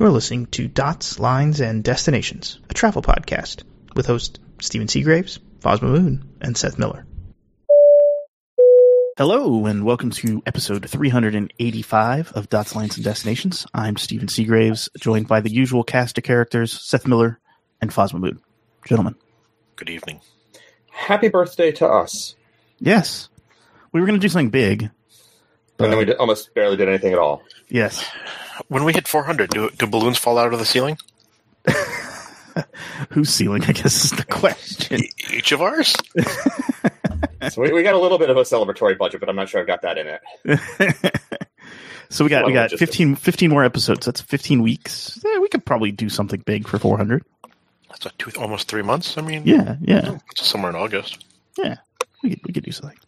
You're listening to Dots, Lines, and Destinations, a travel podcast with hosts Stephen Seagraves, Fosma Moon, and Seth Miller. Hello, and welcome to episode 385 of Dots, Lines, and Destinations. I'm Stephen Seagraves, joined by the usual cast of characters, Seth Miller and Fosma Moon. Gentlemen. Good evening. Happy birthday to us. Yes. We were going to do something big. And then we did, almost barely did anything at all. Yes. When we hit 400, do, do balloons fall out of the ceiling? Whose ceiling, I guess, is the question. E- each of ours? So we, we got a little bit of a celebratory budget, but I'm not sure I've got that in it. so we got we got just- 15, 15 more episodes. That's 15 weeks. Yeah, we could probably do something big for 400. That's a two, almost three months. I mean, Yeah, yeah. somewhere in August. Yeah, we could, we could do something.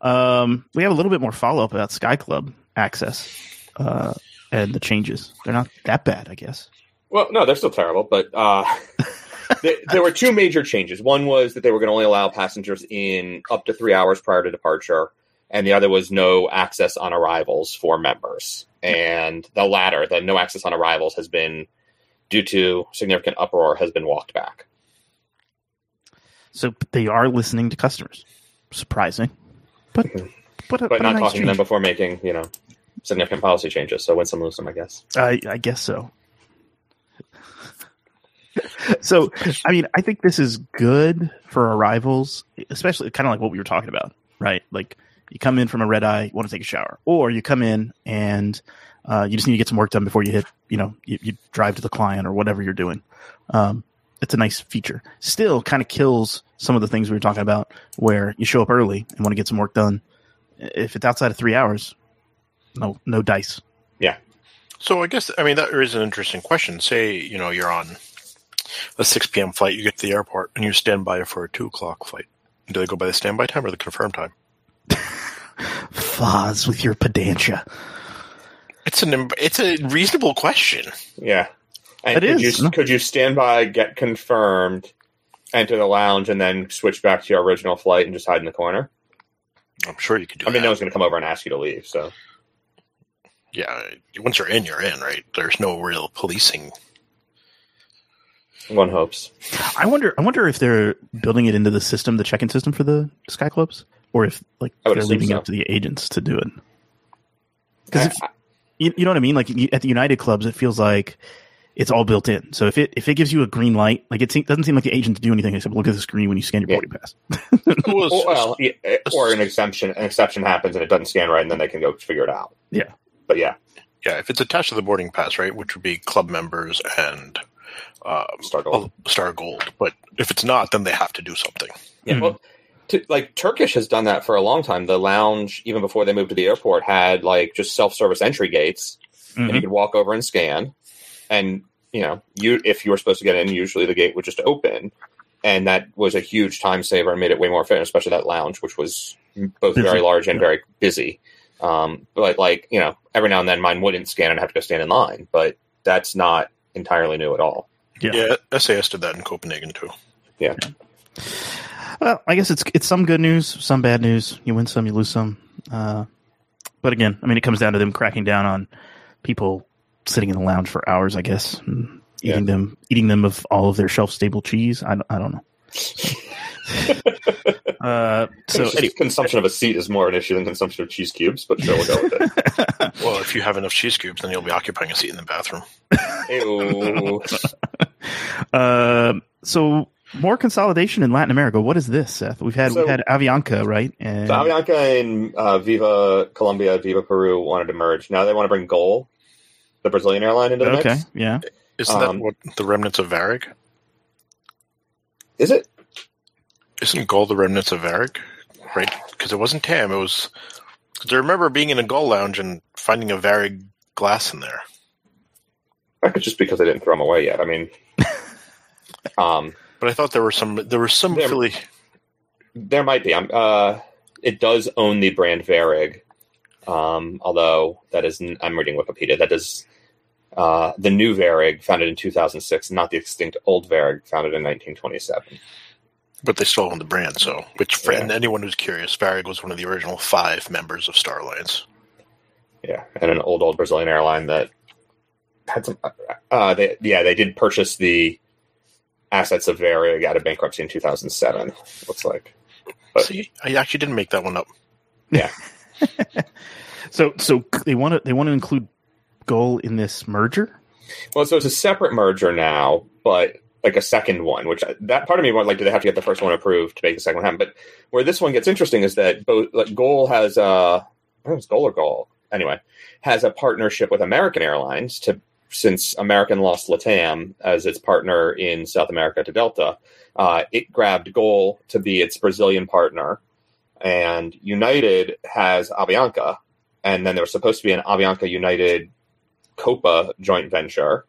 Um, we have a little bit more follow up about Sky Club access uh, and the changes. They're not that bad, I guess. Well, no, they're still terrible, but uh, there, there were two major changes. One was that they were going to only allow passengers in up to three hours prior to departure, and the other was no access on arrivals for members. And the latter, the no access on arrivals, has been due to significant uproar, has been walked back. So they are listening to customers. Surprising, but but, But a not talking to them before making, you know, significant policy changes. So win some, lose some, I guess. I, I guess so. so, I mean, I think this is good for arrivals, especially kind of like what we were talking about, right? Like you come in from a red eye, you want to take a shower, or you come in and uh, you just need to get some work done before you hit, you know, you, you drive to the client or whatever you're doing. Um, it's a nice feature. Still, kind of kills some of the things we were talking about, where you show up early and want to get some work done. If it's outside of three hours, no, no dice. Yeah. So I guess, I mean, that is an interesting question. Say, you know, you're on a 6 p.m. flight, you get to the airport, and you stand by for a 2 o'clock flight. Do they go by the standby time or the confirmed time? Foz with your pedantia. It's an it's a reasonable question. Yeah. And It could is. You, could you stand by, get confirmed, enter the lounge, and then switch back to your original flight and just hide in the corner? I'm sure you could do I mean, that. no one's going to come over and ask you to leave. So yeah, once you're in, you're in, right? There's no real policing. one hopes. I wonder. I wonder if they're building it into the system, the check-in system for the Sky Clubs, or if like they're assume leaving it up to the agents to do it. Because you, you know what I mean. Like you, at the United clubs, it feels like it's all built in. So if it if it gives you a green light, like it se- doesn't seem like the agent to do anything except look at the screen when you scan your Yeah. boarding pass. Well, or, well, yeah, or an exemption, an exception happens and it doesn't scan right, and then they can go figure it out. Yeah. But yeah, yeah, if it's attached to the boarding pass, right, which would be club members and um, Star Gold. oh, Star Gold. But if it's not, then they have to do something. Yeah, Mhm. well, to, like Turkish has done that for a long time. The lounge, even before they moved to the airport, had like just self-service entry gates, and Mhm. you could walk over and scan. And you know, you if you were supposed to get in, usually the gate would just open, and that was a huge time saver and made it way more efficient, especially that lounge, which was both Busy. very large and Yeah. very busy. Um, but like you know, every now and then mine wouldn't scan and I have to go stand in line, but that's not entirely new at all. Yeah. Yeah, SAS did that in Copenhagen too. Yeah. Well, I guess it's it's some good news, some bad news. You win some, you lose some. Uh, but again, I mean, it comes down to them cracking down on people sitting in the lounge for hours. I guess and eating them, eating them of all of their shelf stable cheese. I, don't- I don't know. uh, so anyway, consumption of a seat is more an issue than consumption of cheese cubes, but sure, we'll go with it. Well, if you have enough cheese cubes, then you'll be occupying a seat in the bathroom. Uh, so more consolidation in Latin America. What is this, Seth? We've had So- we've had Avianca, right? And So Avianca and uh, Viva Colombia, Viva Peru wanted to merge. Now they want to bring Gol, the Brazilian airline, into the okay, mix. yeah. Isn't Um, that what the remnants of Varig? Is it? Isn't Gol the remnants of Varig? Right? Because it wasn't Tam. It was. Because I remember being in a Gol lounge and finding a Varig glass in there. That could just because I didn't throw them away yet. I mean, um, But I thought there were some. There was some There- Philly. there might be. Um, uh, it does own the brand Varig, um, although that is. I'm reading Wikipedia. That is uh, the new Varig, founded in 2006, not the extinct old Varig, founded in 1927. But they still own the brand, so which for Yeah. and anyone who's curious, Varig was one of the original five members of Star Alliance. Yeah, and an old old Brazilian airline that had some. Uh, they yeah, they did purchase the assets of Varig out of bankruptcy in 2007. Looks like. But- See, I actually didn't make that one up. So so they want to they want to include Gol in this merger. Well, so it's a separate merger now, but like a second one, which that part of me would like, do they have to get the first one approved to make the second one happen? But where this one gets interesting is that both like Gol has a, I it's Goal or Goal, anyway, has a partnership with American Airlines to since American lost Latam as its partner in South America to Delta, uh, it grabbed Gol to be its Brazilian partner, and United has Avianca, and then there was supposed to be an Avianca United Copa joint venture.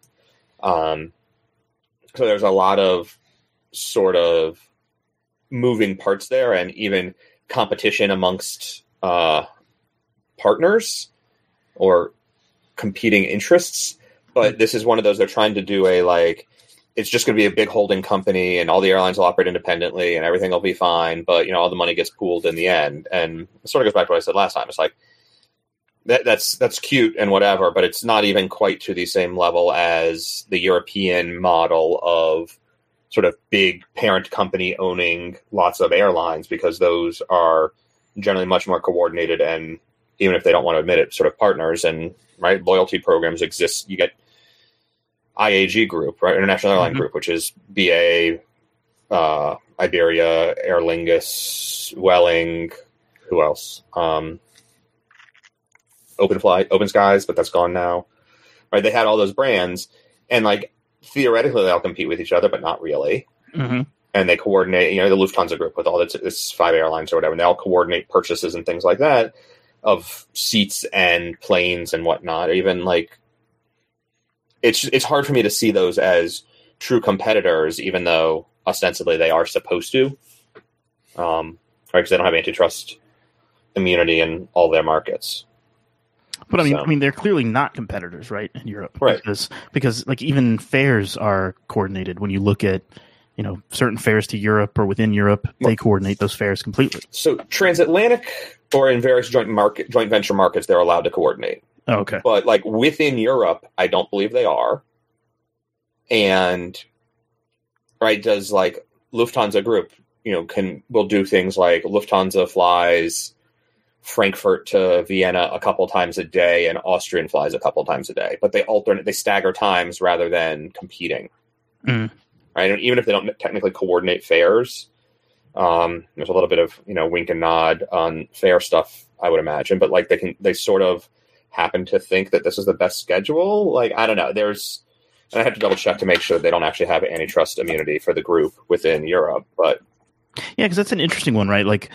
Um, so there's a lot of sort of moving parts there, and even competition amongst uh, partners or competing interests. But this is one of those they're trying to do a like it's just going to be a big holding company and all the airlines will operate independently and everything will be fine but you know all the money gets pooled in the end. And it sort of goes back to what i said last time. It's like that, that's that's cute and whatever but it's not even quite to the same level as the european model of sort of big parent company owning lots of airlines because those are generally much more coordinated and even if they don't want to admit it sort of partners. And right loyalty programs exist. You get IAG Group, right? International Airline Mhm. Group, which is BA, uh, Iberia, Aer Lingus, Vueling, who else? Um, Open Flight, Open Skies, but that's gone now. Right? They had all those brands, and like theoretically, they all compete with each other, but not really. Mm-hmm. And they coordinate, you know, the Lufthansa Group with all its, its five airlines or whatever, and they all coordinate purchases and things like that of seats and planes and whatnot. or Even like it's it's hard for me to see those as true competitors, even though ostensibly they are supposed to, um, right? Because they don't have antitrust immunity in all their markets. But I mean, So- I mean, they're clearly not competitors, right? In Europe, Right. Because because like even fares are coordinated. When you look at you know certain fares to Europe or within Europe, they coordinate those fares completely. So transatlantic or in various joint market joint venture markets, they're allowed to coordinate. Oh, okay. but like within Europe, I don't believe they are. And right, does like Lufthansa Group, you know, can will do things like Lufthansa flies Frankfurt to Vienna a couple times a day, and Austrian flies a couple times a day, but they alternate, they stagger times rather than competing. Mm. Right, and even if they don't technically coordinate fares, um, there's a little bit of you know wink and nod on fare stuff, I would imagine, but like they can, they sort of happen to think that this is the best schedule. Like, I don't know. There's, and I have to double check to make sure they don't actually have antitrust immunity for the group within Europe. But Yeah, because that's an interesting one, right? Like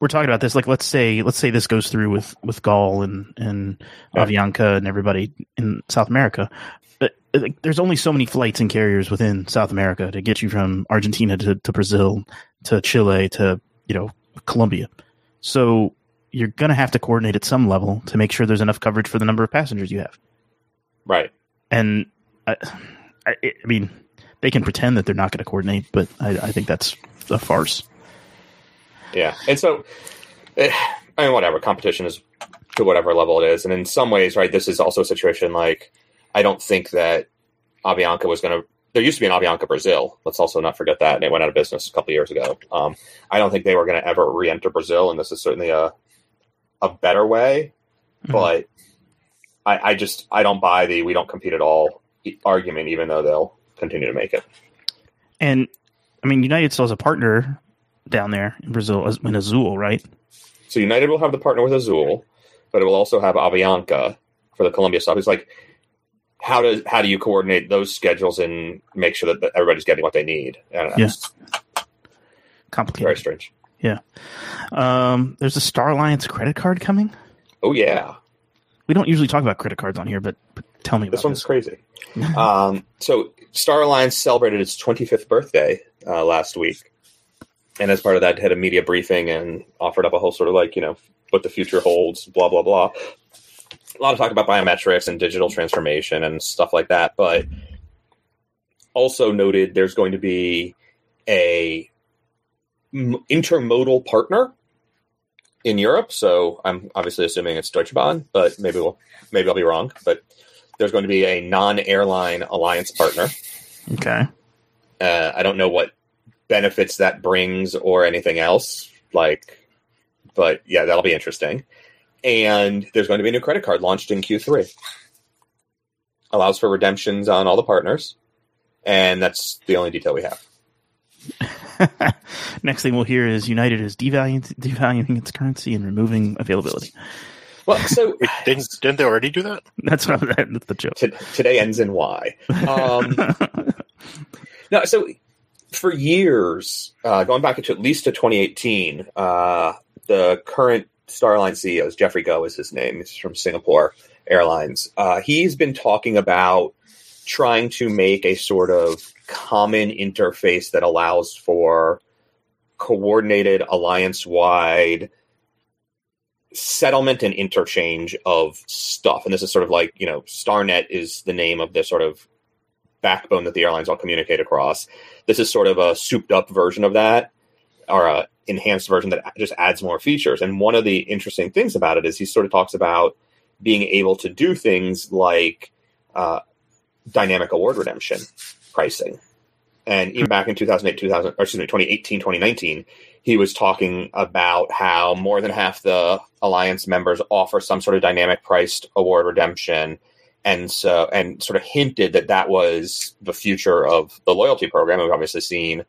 we're talking about this. Like let's say let's say this goes through with with Gol and and Yeah. Avianca and everybody in South America. But like, there's only so many flights and carriers within South America to get you from Argentina to, to Brazil to Chile to you know Colombia. So you're going to have to coordinate at some level to make sure there's enough coverage for the number of passengers you have. right, And I, I, I mean, they can pretend that they're not going to coordinate, but I, I think that's a farce. yeah. And so, eh, I mean, whatever competition is to whatever level it is, and in some ways, right, this is also a situation like I don't think that Avianca was going to. There used to be an Avianca Brazil. Let's also not forget that, and it went out of business a couple years ago. Um, I don't think they were going to ever re-enter Brazil, and this is certainly a a better way. Mhm. But I, I just I don't buy the we don't compete at all argument, even though they'll continue to make it. And I mean, United still has a partner down there in Brazil in Azul, right? So United will have the partner with Azul, but it will also have Avianca for the Colombia stuff. It's like how does how do you coordinate those schedules and make sure that, everybody's getting what they need? I don't know. Yeah. It's very Complicated. Strange. Um, there's a Star Alliance credit card coming. Oh yeah, We don't usually talk about credit cards on here, but, but tell me about this one's this. crazy. um, so Star Alliance celebrated its 25th birthday uh, last week, and as part of that, had a media briefing and offered up a whole sort of like you know what the future holds, blah blah blah. A lot of talk about biometrics and digital transformation and stuff like that, but also noted there's going to be a intermodal partner in Europe. So I'm obviously assuming it's Deutsche Bahn, but maybe we'll maybe I'll be wrong. But there's going to be a non-airline alliance partner. Okay. Uh, I don't know what benefits that brings or anything else. Like, but yeah, that'll be interesting. And there's going to be a new credit card launched in Q3. Allows for redemptions on all the partners, and that's the only detail we have. Next thing we'll hear is United is devaluing, devaluing its currency and removing availability. Well, so Wait, didn't, didn't they already do that? That's what that's the joke. today ends in Y. Um, no, so for years, uh, going back to at least to 2018, uh, the current Starline CEO is Jeffrey Goh is his name. He's from Singapore Airlines. Uh, he's been talking about trying to make a sort of common interface that allows for coordinated alliance wide settlement and interchange of stuff. And this is sort of like, you know, StarNet is the name of the sort of backbone that the airlines all communicate across. This is sort of a souped up version of that or a enhanced version that just adds more features. And one of the interesting things about it is he sort of talks about being able to do things like uh, dynamic award redemption pricing. And even back in 2008, 2000, or excuse me, 2018, 2019, he was talking about how more than half the alliance members offer some sort of dynamic priced award redemption. And so and sort of hinted that that was the future of the loyalty program. We've obviously seen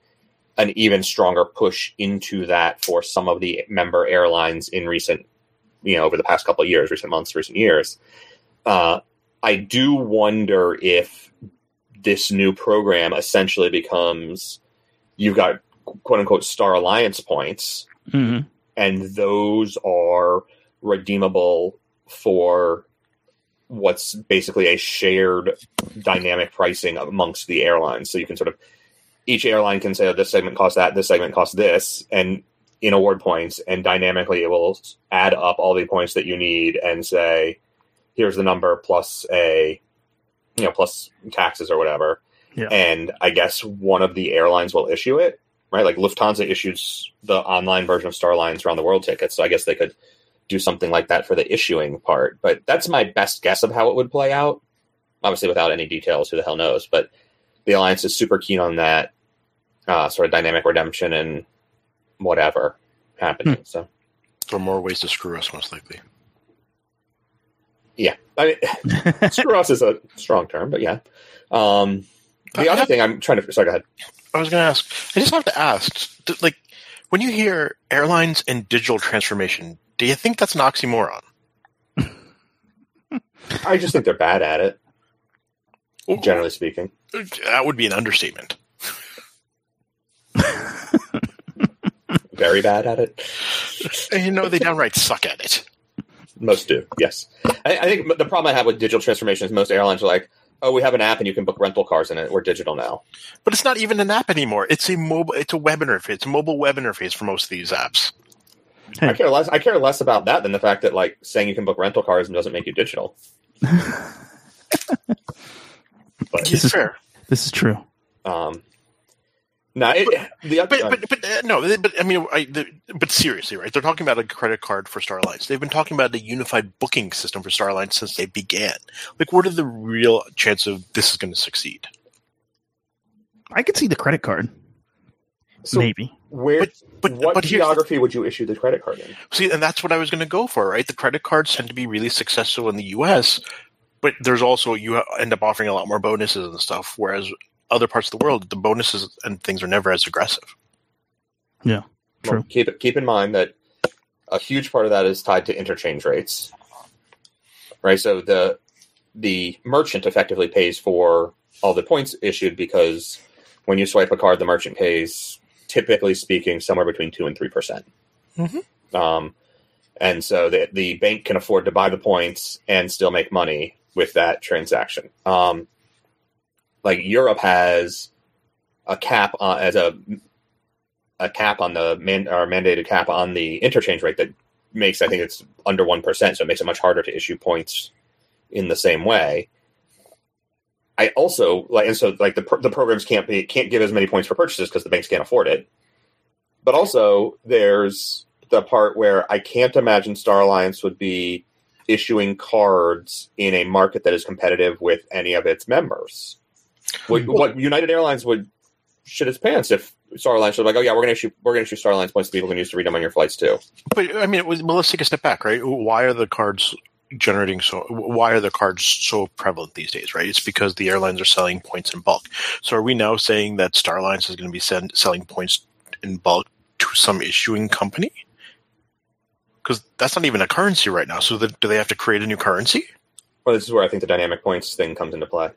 an even stronger push into that for some of the member airlines in recent you know over the past couple of years recent months recent years. Uh, i do wonder if this new program essentially becomes you've got quote unquote Star Alliance points, hmm and those are redeemable for what's basically a shared dynamic pricing amongst the airlines. So you can sort of each airline can say, oh, this segment costs that, this segment costs this, and in award points, and dynamically it will add up all the points that you need and say, here's the number plus a, you know, plus taxes or whatever. Yeah. And I guess one of the airlines will issue it, right? Like Lufthansa issues the online version of Starlines around the world tickets. So I guess they could do something like that for the issuing part. But that's my best guess of how it would play out. Obviously, without any details, who the hell knows? But the alliance is super keen on that uh, sort of dynamic redemption and whatever happening. So There are more ways to screw us, most likely. Yeah, I mean, screw us is a strong term, but yeah. Um, the other thing I'm trying to sorry, go ahead. I was going to ask. I just have to ask. Like, when you hear airlines and digital transformation, do you think that's an oxymoron? I just think they're bad at it, generally speaking. That would be an understatement. Very bad at it. You know, they downright suck at it. Most do, yes. I, I think the problem I have with digital transformation is most airlines are like, "Oh, we have an app and you can book rental cars in it. We're digital now." But it's not even an app anymore. It's a mobile. It's a web interface. It's a mobile web interface for most of these apps. I care less. I care less about that than the fact that like saying you can book rental cars doesn't make you digital. But is fair. This is true. um, no, it, the But but but uh, no. But I mean, I, the, but seriously, right? They're talking about a credit card for Star Alliance. They've been talking about a unified booking system for Star Alliance since they began. Like, what are the real chance of this is going to succeed? I could see the credit card. so maybe. where, But but what but geography would you issue the credit card in? See, and that's what I was going to go for, right? The credit cards tend to be really successful in the U.S., but there's also you end up offering a lot more bonuses and stuff, whereas other parts of the world, the bonuses and things are never as aggressive. Yeah. True. Well, keep keep in mind that a huge part of that is tied to interchange rates, right? So the the merchant effectively pays for all the points issued because when you swipe a card, the merchant pays, typically speaking, somewhere between two and three percent. Mhm. Um, and so the the bank can afford to buy the points and still make money with that transaction. Um, like Europe has a cap on, as a a cap on the man or mandated cap on the interchange rate that makes I think it's under one percent, so it makes it much harder to issue points in the same way. I also like, and so like the the programs can't be can't give as many points for purchases because the banks can't afford it. But also, there's the part where I can't imagine Star Alliance would be issuing cards in a market that is competitive with any of its members. What, what United Airlines would shit its pants if Star Alliance was like, "Oh yeah, we're gonna issue we're gonna issue Star Alliance points. To people can use to read them on your flights too." But I mean, it was, well, let's take a step back, right? Why are the cards generating so? Why are the cards so prevalent these days? Right? It's because the airlines are selling points in bulk. So are we now saying that Star Alliance is going to be send, selling points in bulk to some issuing company? Because that's not even a currency right now. So the, do they have to create a new currency? Well, this is where I think the dynamic points thing comes into play.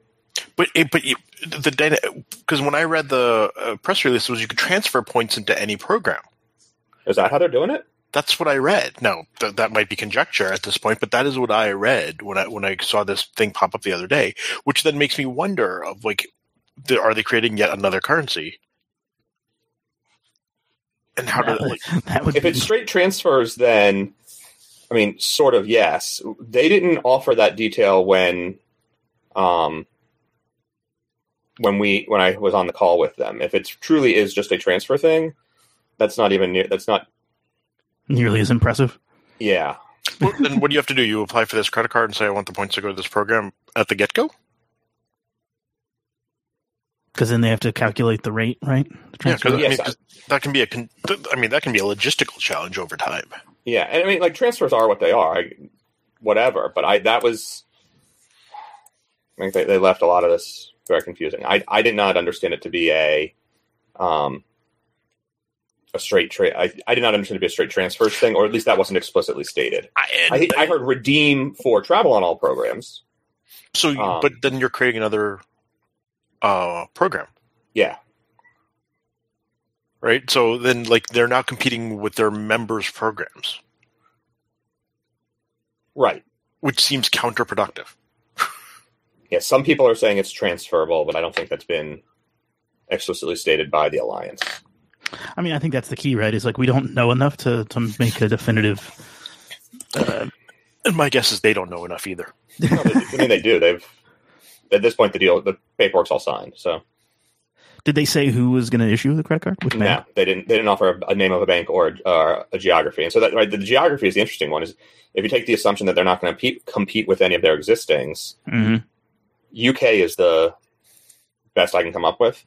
But it, but you, the data because when I read the uh, press release, it was you could transfer points into any program. Is that how they're doing it? That's what I read. Now th- that might be conjecture at this point, but that is what I read when I when I saw this thing pop up the other day. Which then makes me wonder of like, th- are they creating yet another currency? And how that, do like, that would If be, it's straight transfers, then I mean, sort of yes. They didn't offer that detail when, um, when we when I was on the call with them. If it truly is just a transfer thing, that's not even near. That's not. nearly as impressive. Yeah, well, then what do you have to do? You apply for this credit card and say I want the points to go to this program at the get go. Because then they have to calculate the rate, right? The Yeah, because rate. I mean, Yes, 'cause that can be a con- I mean that can be a logistical challenge over time. yeah, and I mean, like transfers are what they are. I, whatever, but I that was. I think they, they left a lot of this very confusing. I I did not understand it to be a, um, a straight trade. I, I did not understand it to be a straight transfers thing, or at least that wasn't explicitly stated. I, I, I heard redeem for travel on all programs. so, you- um, but then you're creating another uh, program. Yeah, right? So then, like, they're now competing with their members' programs, right. which seems counterproductive. Yeah, some people are saying it's transferable, but I don't think that's been explicitly stated by the alliance. I mean, I think that's the key, right? Is like we don't know enough to to make a definitive. Uh, And my guess is they don't know enough either. No, they, I mean, they do. They've at this point the deal, the paperwork's all signed. So did they say who was going to issue the credit card? Which no, bank? they didn't. They didn't offer a, a name of a bank or uh, a geography. And so that right, the geography is the interesting one. Is if you take the assumption that they're not going to compete, compete with any of their existings, Mhm. UK is the best I can come up with.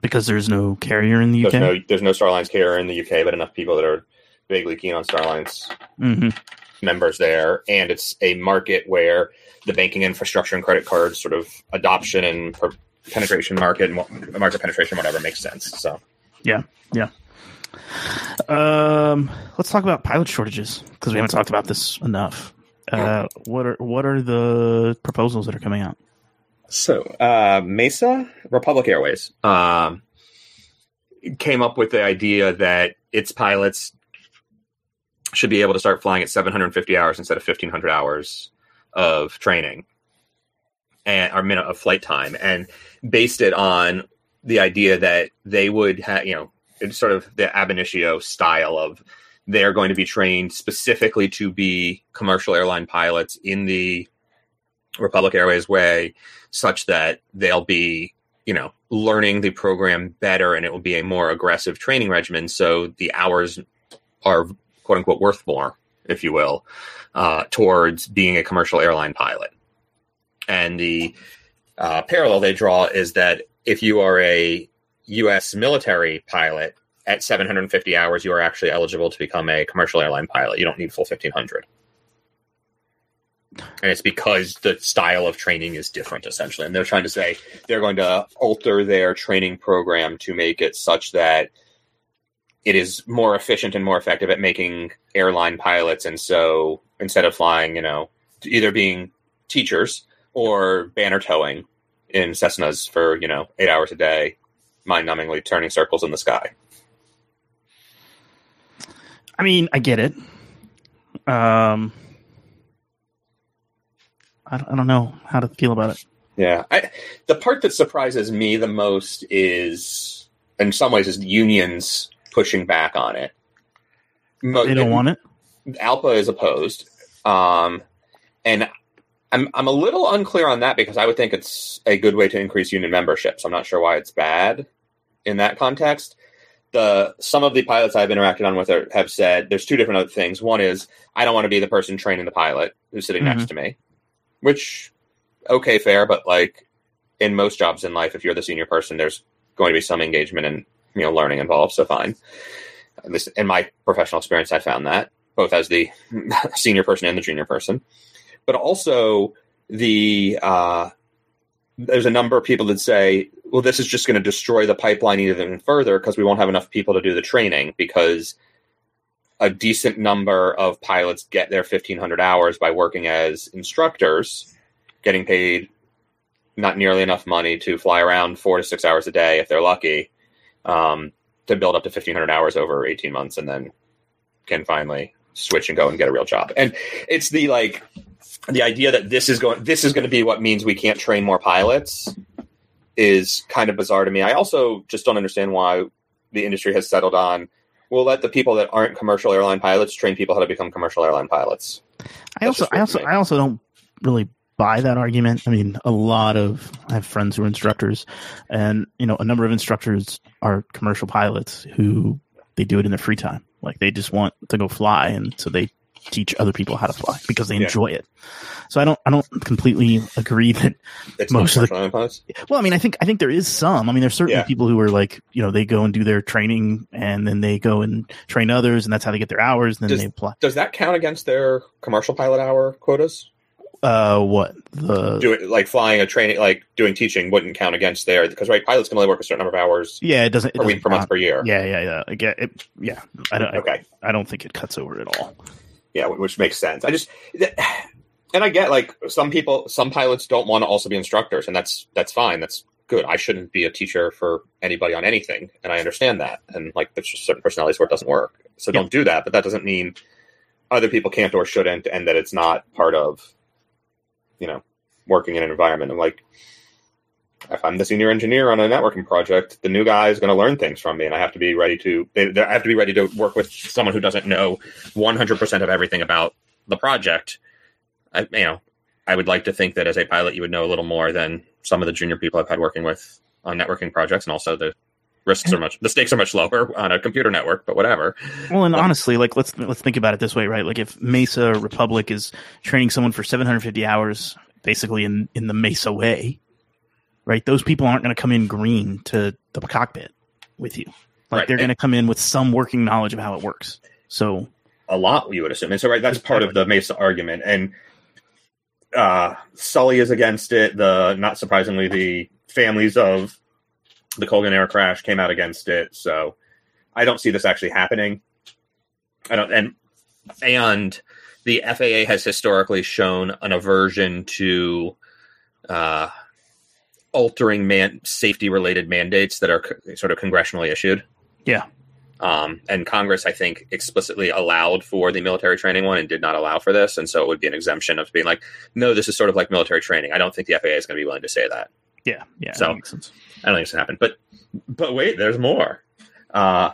Because there's no carrier in the UK. There's no there's no Starlines carrier in the UK, but enough people that are vaguely keen on Starlines hmm members there, and it's a market where the banking infrastructure and credit cards sort of adoption and per- penetration market and market penetration whatever makes sense. So yeah, yeah. Um, let's talk about pilot shortages because we haven't talked about this enough. Uh, what are what are the proposals that are coming out? So, uh, Mesa Republic Airways um, came up with the idea that its pilots should be able to start flying at 750 hours instead of 1500 hours of training and or minute of flight time, and based it on the idea that they would have, you know, it's sort of the ab initio style of they're going to be trained specifically to be commercial airline pilots in the Republic Airways way such that they'll be, you know, learning the program better and it will be a more aggressive training regimen. So the hours are quote unquote worth more, if you will, uh, towards being a commercial airline pilot. And the uh, parallel they draw is that if you are a U.S. military pilot at 750 hours, you are actually eligible to become a commercial airline pilot. You don't need full 1500 and it's because the style of training is different essentially. And they're trying to say they're going to alter their training program to make it such that it is more efficient and more effective at making airline pilots. And so instead of flying you know either being teachers or banner towing in Cessnas for you know eight hours a day mind-numbingly turning circles in the sky I mean, I get it. Um, I don't, I don't know how to feel about it. Yeah, I, the part that surprises me the most is, in some ways, is unions pushing back on it. Mo- They don't want it. Alpa is opposed, um, and I'm I'm a little unclear on that because I would think it's a good way to increase union membership. So I'm not sure why it's bad in that context. The some of the pilots I've interacted on with are, have said there's two different other things. One is I don't want to be the person training the pilot who's sitting next to me, which okay, fair, but like in most jobs in life, if you're the senior person, there's going to be some engagement and you know learning involved. So fine. At least in my professional experience, I found that both as the senior person and the junior person, but also the uh, there's a number of people that say, well, this is just going to destroy the pipeline even further because we won't have enough people to do the training because a decent number of pilots get their 1500 hours by working as instructors, getting paid not nearly enough money to fly around four to six hours a day if they're lucky, um, to build up to 1500 hours over 18 months and then can finally switch and go and get a real job. And it's the like the idea that this is going this is going to be what means we can't train more pilots is kind of bizarre to me. I also just don't understand why the industry has settled on we'll let the people that aren't commercial airline pilots train people how to become commercial airline pilots. I also I also I also don't really buy that argument. I mean, a lot of I have friends who are instructors and you know, a number of instructors are commercial pilots who they do it in their free time. Like they just want to go fly and so they teach other people how to fly because they Yeah. enjoy it. So I don't I don't completely agree that It's Most of the- commercial airline pilots. well, I mean, I think I think there is some. I mean, there's certainly Yeah. people who are like, you know, they go and do their training, and then they go and train others, and that's how they get their hours. And then Does- they apply. Does that count against their commercial pilot hour quotas? Uh, what the? Doing like flying a training, like doing teaching, wouldn't count against there because right, pilots can only work a certain number of hours yeah, it doesn't. It per week doesn't per month per year. Yeah, yeah, yeah. I get it. Yeah, I don't. Okay. I, I don't think it cuts over at all. Yeah, which makes sense. I just, and I get like some people, some pilots don't want to also be instructors, and that's that's fine. That's good. I shouldn't be a teacher for anybody on anything, and I understand that. And like, there's just certain personalities where it doesn't work. So Yeah. don't do that. But that doesn't mean other people can't or shouldn't, and that it's not part of, you know, working in an environment. And like, if I'm the senior engineer on a networking project, the new guy is going to learn things from me, and I have to be ready to. They, they- I have to be ready to work with someone who doesn't know 100% of everything about the project. I, you know, I would like to think that as a pilot, you would know a little more than some of the junior people I've had working with on networking projects, and also the risks are much, the stakes are much lower on a computer network. But whatever. Well, and Um, honestly, like let's let's think about it this way, right? Like if Mesa Republic is training someone for 750 hours, basically in in the Mesa way, right? Those people aren't going to come in green to the cockpit with you. Like Right. they're going to come in with some working knowledge of how it works. So a lot, you would assume. And so, right, that's part of the Mesa argument. And uh, Sully is against it. The not surprisingly, the families of the Colgan Air crash came out against it. So I don't see this actually happening. I don't, and and the FAA has historically shown an aversion to uh, altering man safety related mandates that are co- sort of congressionally issued. Yeah. Um, and Congress, I think, explicitly allowed for the military training one and did not allow for this. And so it would be an exemption of being like, no, this is sort of like military training. I don't think the FAA is going to be willing to say that. yeah, yeah, So- makes sense. I don't think it's going to happen. But but wait, there's more. Uh,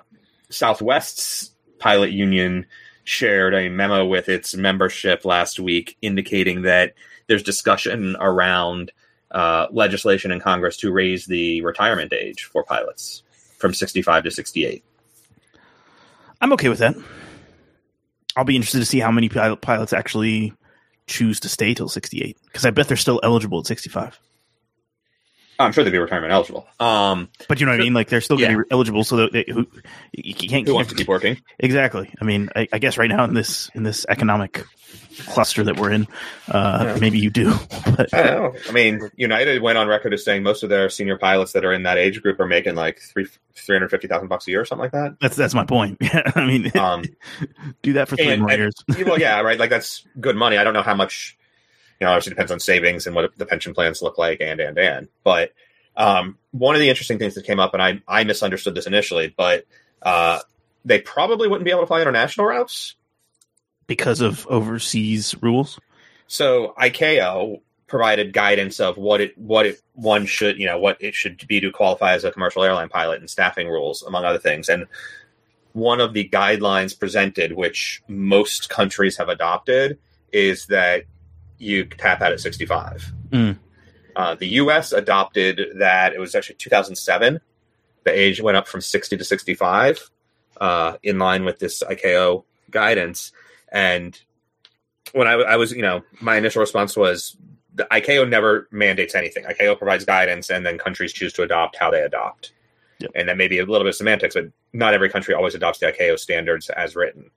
Southwest's pilot union shared a memo with its membership last week indicating that there's discussion around uh, legislation in Congress to raise the retirement age for pilots from 65 to 68. I'm okay with that. I'll be interested to see how many pilot, pilots actually choose to stay till 68 because I bet they're still eligible at 65. I'm sure they'd be retirement eligible. Um, But you know what I mean? Like they're still going to Yeah. be eligible, so that they, who you can't who wants to keep working? exactly. I mean, I, I guess right now in this in this economic cluster that we're in, uh, Yeah. maybe you do. But I don't know. I mean, United went on record as saying most of their senior pilots that are in that age group are making like three three hundred fifty thousand bucks a year or something like that. that's that's my point. Yeah, I mean, Um, do that for three and- more and- years. well, yeah, right. Like that's good money. I don't know how much. You know, obviously depends on savings and what the pension plans look like, and and and. But um, one of the interesting things that came up, and I I misunderstood this initially, but uh, they probably wouldn't be able to fly international routes. because of overseas rules. So ICAO provided guidance of what it what it one should you know what it should be to qualify as a commercial airline pilot and staffing rules among other things and one of the guidelines presented which most countries have adopted is that you tap out at 65 Mm. uh, the us adopted that it was actually 2007 the age went up from 60 to 65, uh, in line with this ICAO guidance. And when I, I was, you know, my initial response was the ICAO never mandates anything. ICAO provides guidance, and then countries choose to adopt how they adopt. Yep. And that may be a little bit of semantics, but not every country always adopts the ICAO standards as written.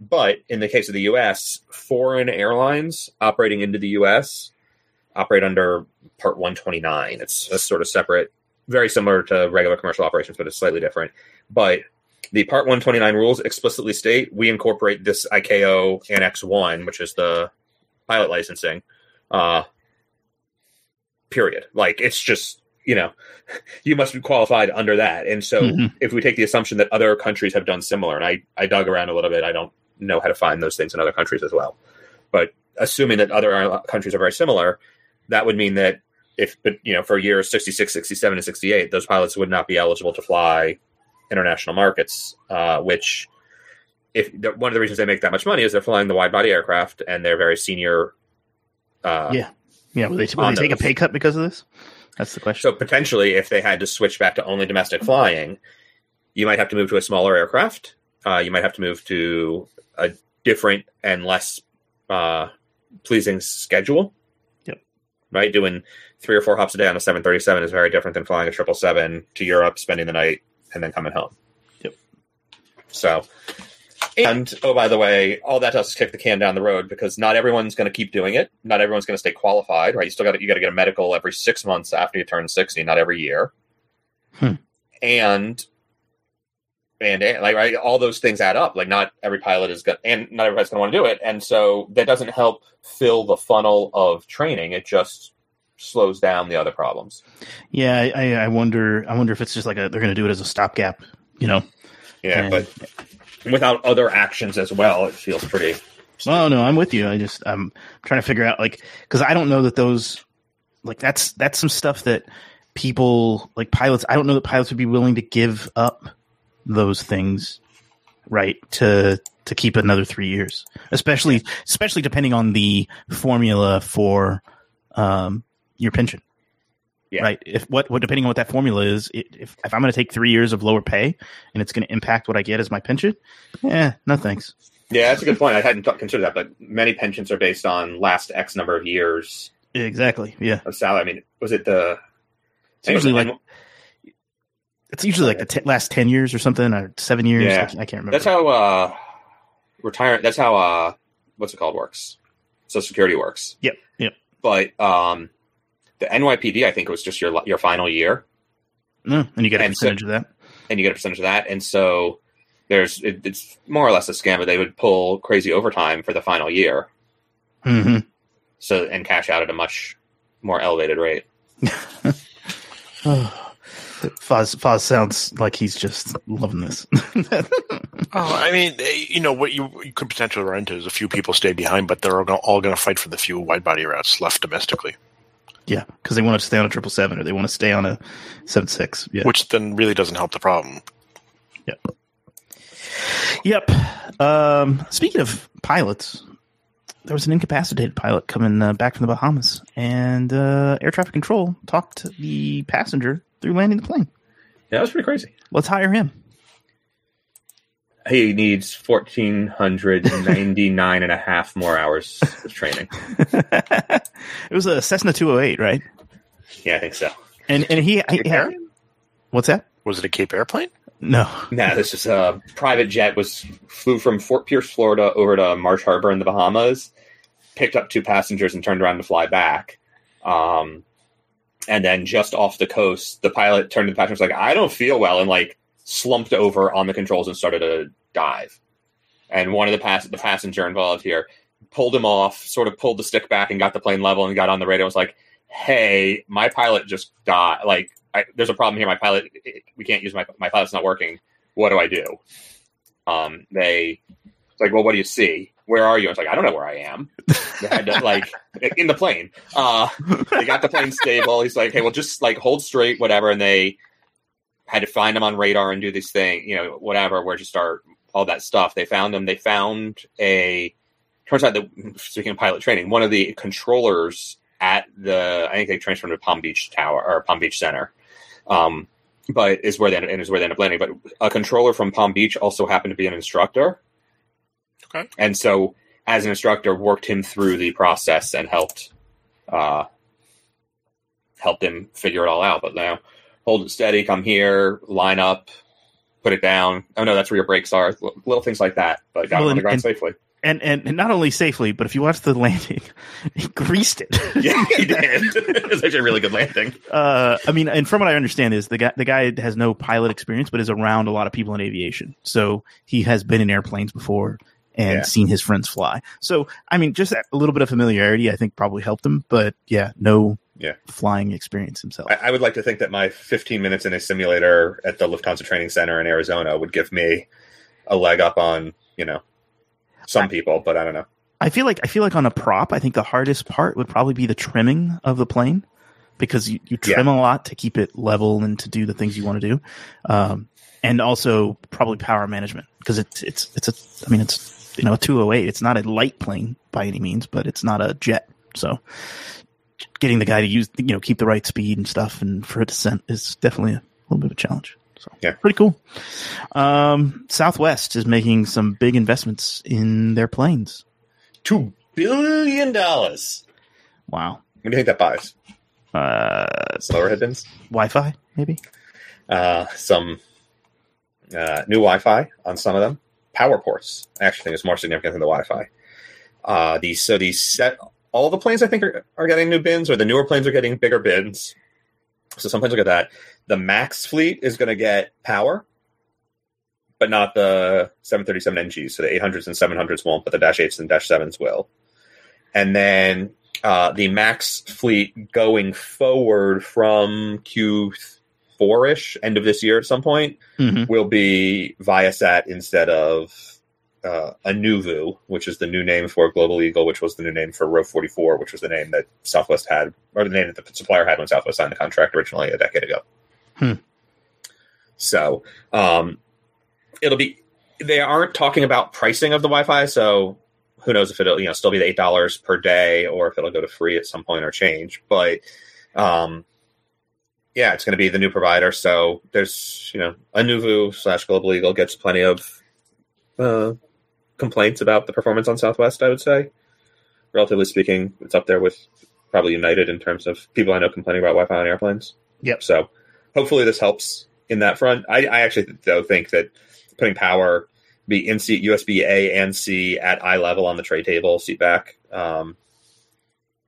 But in the case of the U.S., foreign airlines operating into the U.S. operate under Part 129. It's a sort of separate, very similar to regular commercial operations, but it's slightly different. But the Part 129 rules explicitly state we incorporate this ICAO Annex 1, which is the pilot licensing, uh, period. Like, it's just, you know, you must be qualified under that. And so Mhm. if we take the assumption that other countries have done similar, and I, I dug around a little bit, I don't know how to find those things in other countries as well. But assuming that other countries are very similar, that would mean that if, but you know, for years 66, 67, and 68, those pilots would not be eligible to fly international markets, uh, which if one of the reasons they make that much money is they're flying the wide body aircraft and they're very senior. Uh, Yeah. Yeah, will they, will they take a pay cut because of this? That's the question. So potentially, if they had to switch back to only domestic flying, you might have to move to a smaller aircraft. Uh, you might have to move to a different and less uh, pleasing schedule. Yep. Right, doing three or four hops a day on a seven thirty seven is very different than flying a triple seven to Europe, spending the night, and then coming home. Yep. So, and oh, by the way, all that does is kick the can down the road because not everyone's going to keep doing it. Not everyone's going to stay qualified, right? You still got you got to get a medical every six months after you turn sixty, not every year. Hmm. And and, and like right, all those things add up. Like not every pilot is going, and not everybody's going to want to do it, and so that doesn't help fill the funnel of training. It just slows down the other problems. yeah, I- I, wonder. I wonder if it's just like a, they're going to do it as a stopgap. You know? Yeah, And- but without other actions as well, it feels pretty. Oh no, I'm with you. I just I'm trying to figure out like because I don't know that those like that's that's some stuff that people like pilots. I don't know that pilots would be willing to give up those things, right? To to keep another three years, especially especially depending on the formula for um your pension. Yeah. Right. If what, what depending on what that formula is, it, if if I'm going to take three years of lower pay and it's going to impact what I get as my pension, yeah, no thanks. Yeah, that's a good point. I hadn't th- considered that, but many pensions are based on last X number of years Exactly. Yeah. of salary. I mean, was it the? It's usually like it's usually like the t- last ten years or something, or seven years. Yeah. I, can't, I can't remember. that's how uh, retire. That's how uh, what's it called works. Social Security works. Yep, yep. But um, the NYPD, I think, it was just your your final year, No, and you get a and so- percentage of that. and you get a percentage of that, and so there's it, it's more or less a scam. But they would pull crazy overtime for the final year, hmm so and cash out at a much more elevated rate. Foz Foz sounds like he's just loving this. Oh, I mean, eh, you know what you, you could potentially run into is a few people stay behind, but they're all all going to fight for the few wide body routes left domestically, yeah, because they want to stay on a triple seven or they want to stay on a seven six. Yeah. which then really doesn't help the problem. Yep. Um, speaking of pilots, there was an incapacitated pilot coming uh, back from the Bahamas, and uh, air traffic control talked the passenger through landing the plane. Yeah, that was pretty crazy. Let's hire him. He needs 1,499 and a half more hours of training. it was a Cessna 208, right? Yeah, I think so. And and he, he had, what's that? Was it a Cape airplane? No. Nah, this is a private jet was flew from Fort Pierce, Florida, over to Marsh Harbor in the Bahamas, picked up two passengers and turned around to fly back. Um, and then just off the coast, the pilot turned to the passenger and was like, "I don't feel well," and like slumped over on the controls and started to dive. And one of the pass the passenger involved here pulled him off, sort of pulled the stick back and got the plane level and got on the radio. and was like, "Hey, my pilot just died. Like, I, there's a problem here. My pilot, we can't use my my pilot's not working. What do I do?" Um, they it's like, "Well, what do you see? Where are you?" I was like, "I don't know where I am." They had to like in the plane. Uh, they got the plane stable. He's like, "Hey, well, just like hold straight, whatever." And they had to find him on radar and do this thing, you know, whatever, where to start, all that stuff. They found him. They found a. Turns out that speaking of pilot training, one of the controllers at the I think they transferred to Palm Beach Tower or Palm Beach Center. Um, but is where they and is where they end up landing. But a controller from Palm Beach also happened to be an instructor. Okay. And so, as an instructor, worked him through the process and helped uh, helped him figure it all out. But now, hold it steady, come here, line up, put it down. Oh no, that's where your brakes are. Little things like that, but got Well, on the ground and- safely. And, and and not only safely, but if you watch the landing, he greased it. Yeah, he did. it was actually a really good landing. Uh, I mean, and from what I understand is the guy the guy has no pilot experience, but is around a lot of people in aviation. So he has been in airplanes before and Yeah. seen his friends fly. So I mean, just a little bit of familiarity, I think, probably helped him. But yeah, no Yeah. flying experience himself. I, I would like to think that my 15 minutes in a simulator at the Lufthansa Training Center in Arizona would give me a leg up on, you know, some people, but I don't know. I feel like I feel like on a prop, I think the hardest part would probably be the trimming of the plane because you, you trim a lot to keep it level and to do the things you want to do, um, and also probably power management because it's it's it's a I mean it's you know a two hundred eight. It's not a light plane by any means, but it's not a jet. So getting the guy to use you know keep the right speed and stuff and for a descent is definitely a little bit of a challenge. So Yeah. pretty cool. Um, Southwest is making some big investments in their planes. $2 billion. Wow. What do you think that buys? Uh, Slower headbands. Wi-Fi, maybe. Uh, some uh, new Wi Fi on some of them. Power ports, I actually think, it's more significant than the Wi Fi. Uh, these, so these set, all the planes I think are, are getting new bins, or the newer planes are getting bigger bins. So some planes will get that. The Max fleet is going to get power, but not the 737 NGs. So the 800s and 700s won't, but the Dash 8s and Dash 7s will. And then uh, the Max fleet going forward from Q4 ish, end of this year at some point, Mhm. will be Viasat instead of uh, Anuvu, which is the new name for Global Eagle, which was the new name for Row 44, which was the name that Southwest had, or the name that the supplier had when Southwest signed the contract originally a decade ago. Hmm. So um, it'll be. They aren't talking about pricing of the Wi-Fi, so who knows if it'll you know still be the eight dollars per day or if it'll go to free at some point or change. But um, yeah, it's going to be the new provider. So there's you know Anuvu slash Global Eagle gets plenty of uh, complaints about the performance on Southwest. I would say, relatively speaking, it's up there with probably United in terms of people I know complaining about Wi-Fi on airplanes. Yep. So hopefully this helps in that front. I, I actually though think that putting power be in seat USB A and C at eye level on the tray table, seat back, um,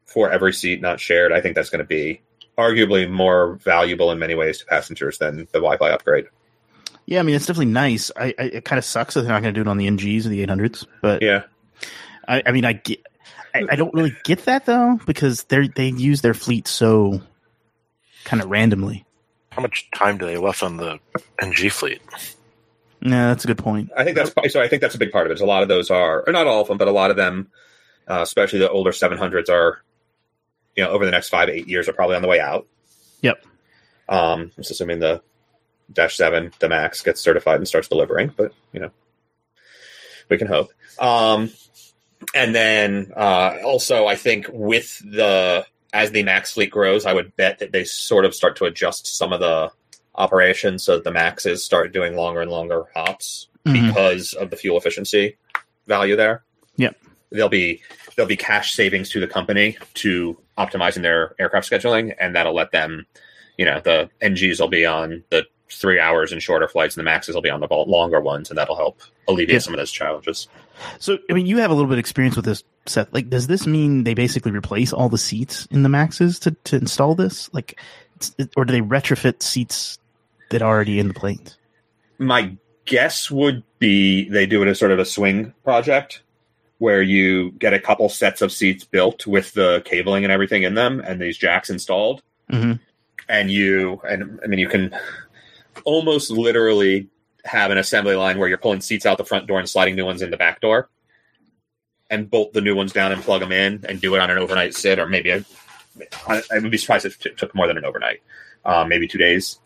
for every seat not shared. I think that's going to be arguably more valuable in many ways to passengers than the Wi-Fi upgrade. Yeah, I mean it's definitely nice. I, I it kind of sucks that they're not going to do it on the NGs or the 800s, but Yeah, I, I mean I get. I, I don't really get that though because they they use their fleet so kind of randomly. How much time do they left on the NG fleet? Yeah, that's a good point. I think that's so. I think that's a big part of it. a lot of those are, or not all of them, but a lot of them, uh, especially the older 700s, are, you know, over the next five eight years, are probably on the way out. Yep. Um, I'm just assuming the Dash Seven, the Max, gets certified and starts delivering, but you know, we can hope. Um, and then uh, also, I think with the as the Max fleet grows, I would bet that they sort of start to adjust some of the operations so that the Maxes start doing longer and longer hops Mhm. because of the fuel efficiency value there. Yep. There'll be there'll be cash savings to the company to optimizing their aircraft scheduling, and that'll let them, you know, the NGs will be on the three hours and shorter flights, and the Maxes will be on the longer ones, and that'll help alleviate Yeah. some of those challenges. So I mean, you have a little bit of experience with this set. Like, does this mean they basically replace all the seats in the Maxes to to install this? Like, or do they retrofit seats that are already in the planes? My guess would be they do it as sort of a swing project where you get a couple sets of seats built with the cabling and everything in them and these jacks installed Mhm. and you and i mean you can almost literally have an assembly line where you're pulling seats out the front door and sliding new ones in the back door and bolt the new ones down and plug them in and do it on an overnight sit or maybe a, I, I would be surprised if it took more than an overnight um, maybe two days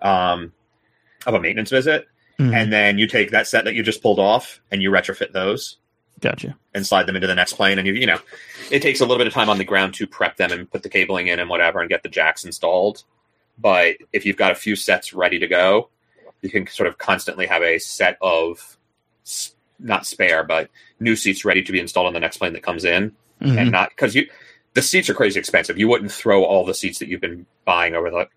um, of a maintenance visit Mhm. and then you take that set that you just pulled off and you retrofit those Gotcha. and slide them into the next plane. And you, you know, it takes a little bit of time on the ground to prep them and put the cabling in and whatever and get the jacks installed. But if you've got a few sets ready to go, you can sort of constantly have a set of not spare, but new seats ready to be installed on the next plane that comes in, Mhm. and not because you the seats are crazy expensive. You wouldn't throw all the seats that you've been buying over the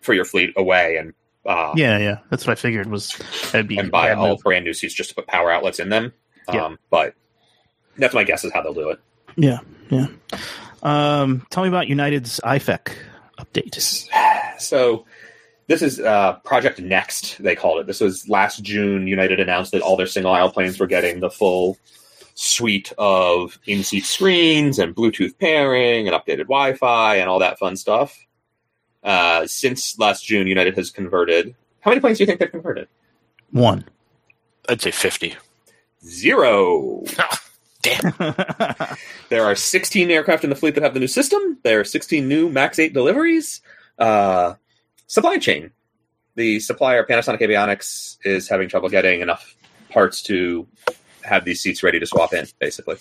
for your fleet away and uh, yeah, yeah, that's what I figured was that'd be and buy all move. brand new seats just to put power outlets in them. Yeah. Um, but that's my guess is how they'll do it. Yeah, yeah. Um, tell me about United's IFEC update. So this is uh, Project Next, they called it. This was last June. United announced that all their single aisle planes were getting the full suite of in seat screens and Bluetooth pairing and updated Wi Fi and all that fun stuff. Uh, since last June, United has converted. How many planes do you think they've converted? One. I'd say 50. Zero. Damn. There are 16 aircraft in the fleet that have the new system. There are 16 new MAX 8 deliveries. Uh, supply chain. The supplier, Panasonic Avionics, is having trouble getting enough parts to have these seats ready to swap in, basically.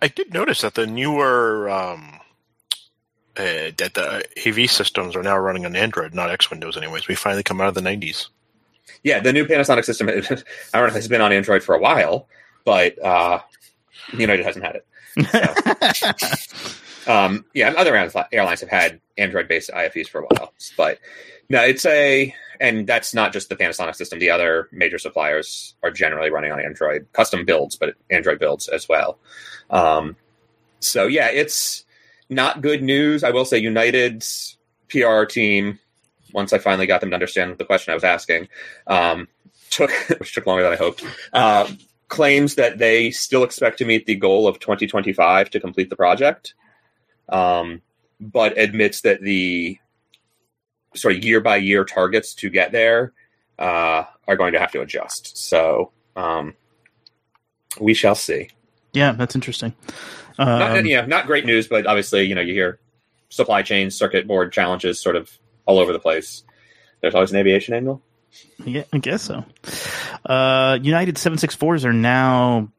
I did notice that the newer um, uh, that the AV systems are now running on Android, not X Windows. Anyways, we finally come out of the 90s. Yeah, the new Panasonic system, I don't know if it's been on Android for a while, but uh, United hasn't had it. Um, yeah, and other airlines have had Android-based IFEs for a while, but no, it's a, and that's not just the Panasonic system. The other major suppliers are generally running on Android, custom builds, but Android builds as well. Um, so yeah, it's not good news. I will say United's PR team, once I finally got them to understand the question I was asking, um, took which took longer than I hoped. Uh, claims that they still expect to meet the goal of 2025 to complete the project um, but admits that the sort of year by year targets to get there uh, are going to have to adjust. So um, we shall see. yeah, that's interesting. Not, Um, yeah, not great news, but obviously, you know, you hear supply chain, circuit board challenges sort of all over the place. There's always an aviation angle. Yeah, I guess so. Uh, United 764s are now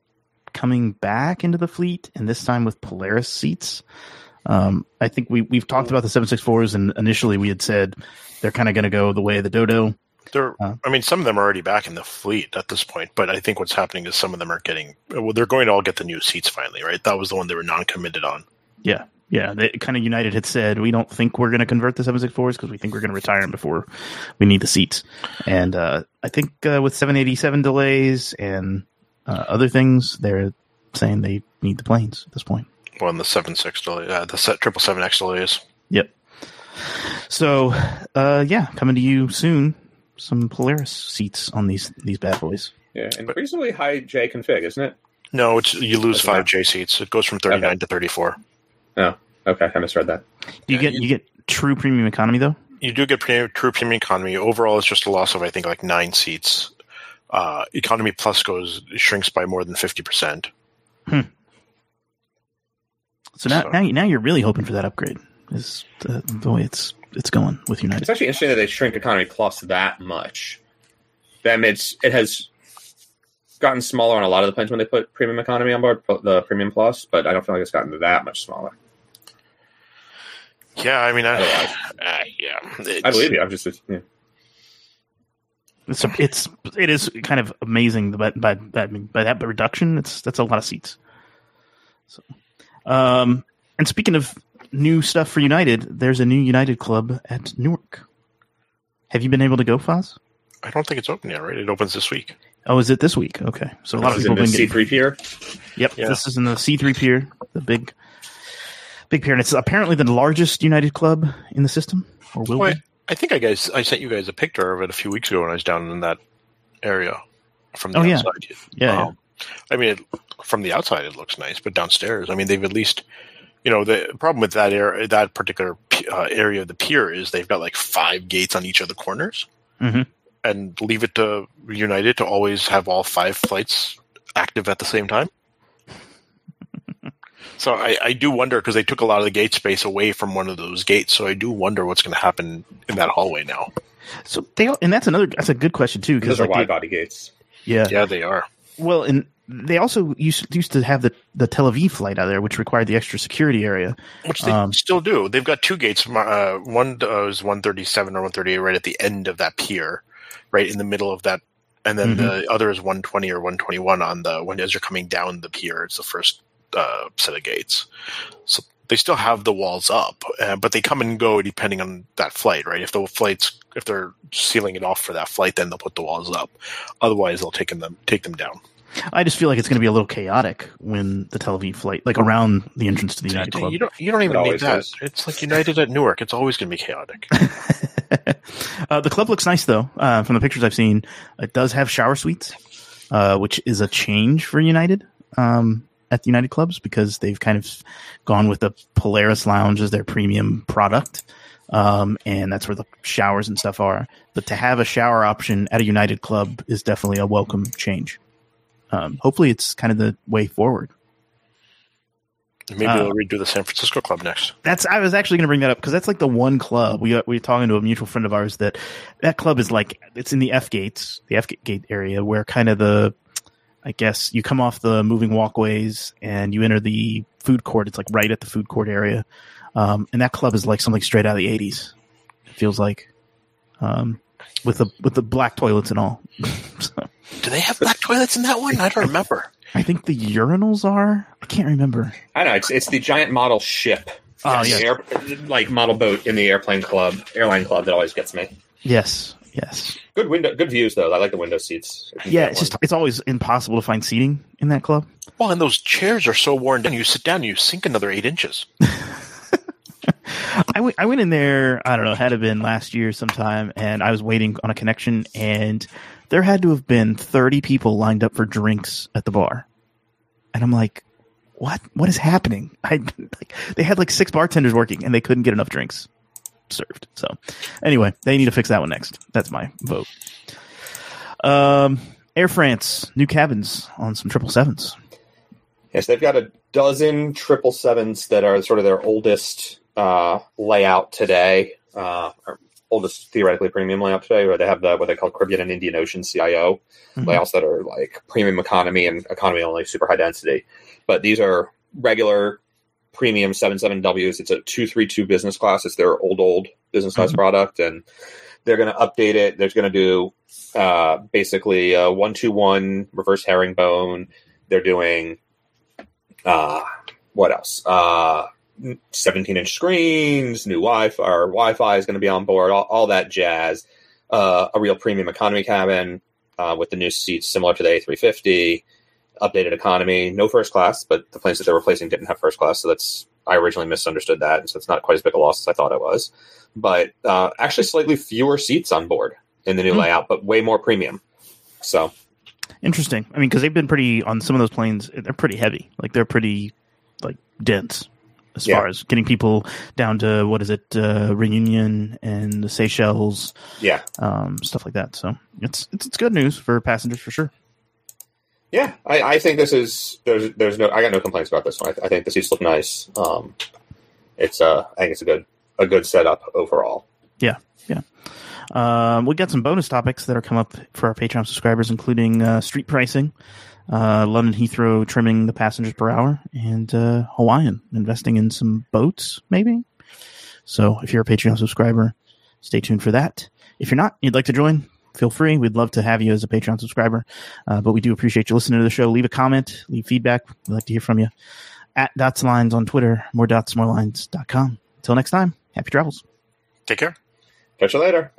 coming back into the fleet, and this time with Polaris seats. Um, I think we, we've talked about the 764s, and initially we had said they're kind of going to go the way of the Dodo. They're, Uh. I mean, some of them are already back in the fleet at this point, but I think what's happening is some of them are getting, well, they're going to all get the new seats finally, right? That was the one they were non-committed on. Yeah, yeah. They kind of United had said we don't think we're going to convert the 764s because we think we're going to retire them before we need the seats. And uh, I think uh, with 787 delays and uh, other things, they're saying they need the planes at this point. Well, and the seven six delay, uh, the set triple seven X delays. Yep. So, uh, yeah, coming to you soon. Some Polaris seats on these these bad boys. Yeah, and reasonably high J config, isn't it? No, it's you lose That's five J seats. It goes from thirty nine to thirty four. Oh, Okay, I misread that. Do you Yeah, get you- you get true premium economy though? You do get pre- true premium economy. Overall, it's just a loss of I think like nine seats. Uh, economy plus goes shrinks by more than fifty percent. So now So- now, you- now you're really hoping for that upgrade. Is the, the way it's it's going with United? It's actually interesting that they shrink economy plus that much. Them, it's it has gotten smaller on a lot of the planes when they put premium economy on board, the premium plus, but I don't feel like it's gotten that much smaller. Yeah, I mean, I, Otherwise. uh, yeah, I believe you. I'm just yeah. It's a, it's it is kind of amazing by by by, by that reduction. It's that's a lot of seats. So, um, and speaking of new stuff for United, there's a new United club at Newark. Have you been able to go, Foz? I don't think it's open yet, right? It opens this week. Oh, is it this week? Okay, so a lot of This is people in have the been C getting. three pier. Yep, Yeah. this is in the C three pier, the big, big pier, and it's apparently the largest United club in the system, or will Wait, be. I think I guys I sent you guys a picture of it a few weeks ago when I was down in that area from the Oh, yeah. outside. Yeah, yeah. Um, I mean, it, from the outside it looks nice, but downstairs, I mean, they've at least, you know, the problem with that area, that particular uh, area of the pier is they've got like five gates on each of the corners, Mhm. and leave it to United to always have all five flights active at the same time. So I, I do wonder because they took a lot of the gate space away from one of those gates. So I do wonder what's going to happen in that hallway now. So they and that's another that's a good question too because Those are like wide the- body gates. yeah Yeah, they are. Well, and they also used, used to have the, the Tel Aviv flight out there, which required the extra security area. Which they Um, still do. They've got two gates. Uh, one uh, is 137 or 138 right at the end of that pier, right in the middle of that. And then the other is 120 or 121 on the when as you're coming down the pier. It's the first uh, set of gates. So they still have the walls up, uh, but they come and go depending on that flight, right? If the flights, if they're sealing it off for that flight, then they'll put the walls up. Otherwise, they'll take them take them down. I just feel like it's going to be a little chaotic when the Tel Aviv flight, like around the entrance to the United Club. You don't you don't even need always that. is. It's like United at Newark. It's always going to be chaotic. uh, the club looks nice though. Uh, from the pictures I've seen, it does have shower suites, uh, which is a change for United um, at the United clubs because they've kind of gone with the Polaris Lounge as their premium product, um, and that's where the showers and stuff are. But to have a shower option at a United club is definitely a welcome change. Um, hopefully, it's kind of the way forward. Maybe Uh, they'll redo the San Francisco club next. That's I was actually going to bring that up because that's like the one club we we were talking to a mutual friend of ours that that club is like it's in the F gates, the F gate area where kind of the I guess you come off the moving walkways and you enter the food court. It's like right at the food court area, um, and that club is like something straight out of the '80s. It feels like um, with the with the black toilets and all. so, Do they have black toilets in that one? I don't remember. I think the urinals are. I can't remember. I know it's it's the giant model ship, Oh The yes, air, like model boat in the airplane club, airline club that always gets me. yes, yes. Good window, good views though. I like the window seats. Yeah, it's one. just it's always impossible to find seating in that club. Well, and those chairs are so worn down. You sit down, you sink another eight inches. I went, I went in there, I don't know, had it been last year sometime, and I was waiting on a connection, and there had to have been 30 people lined up for drinks at the bar. And I'm like, what? What is happening? I like, They had like six bartenders working, and they couldn't get enough drinks served. So, anyway, they need to fix that one next. That's my vote. Um, Air France, new cabins on some triple sevens. Yes, they've got a dozen triple sevens that are sort of their oldest uh, layout today, uh, or oldest theoretically premium layout today, where they have the what they call Caribbean and Indian Ocean CIO Mhm. layouts that are like premium economy and economy only, super high density. But these are regular premium 77Ws. It's a 232 business class. It's their old, old business class Mhm. product. And they're going to update it. They're going to do uh, basically a 121 reverse herringbone. They're doing uh, what else? Uh, 17 inch screens, new Wi-Fi, or Wi-Fi is going to be on board, all, all that jazz. Uh, a real premium economy cabin uh, with the new seats similar to the A350, updated economy, no first class, but the planes that they're replacing didn't have first class, so that's I originally misunderstood that, and so it's not quite as big a loss as I thought it was. But uh, actually, slightly fewer seats on board in the new Hmm. layout, but way more premium. So Interesting. I mean, because they've been pretty on some of those planes. They're pretty heavy. Like they're pretty like dense as Yeah. far as getting people down to what is it, uh, Reunion and the Seychelles, yeah, um, stuff like that. So it's it's, it's good news for passengers for sure. Yeah, I, I think this is there's there's no I got no complaints about this one. I, I think the seats look nice. Um, it's uh I think it's a good a good setup overall. Yeah, yeah. Um, we got some bonus topics that are come up for our Patreon subscribers, including uh, street pricing, uh, London Heathrow trimming the passengers per hour, and uh, Hawaiian investing in some boats, maybe. So if you're a Patreon subscriber, stay tuned for that. If you're not, you'd like to join, feel free. We'd love to have you as a Patreon subscriber. Uh, but we do appreciate you listening to the show. Leave a comment, leave feedback. We'd like to hear from you. At Dots Lines on Twitter, more dots, more lines.com. Until next time, happy travels. Take care. Catch you later.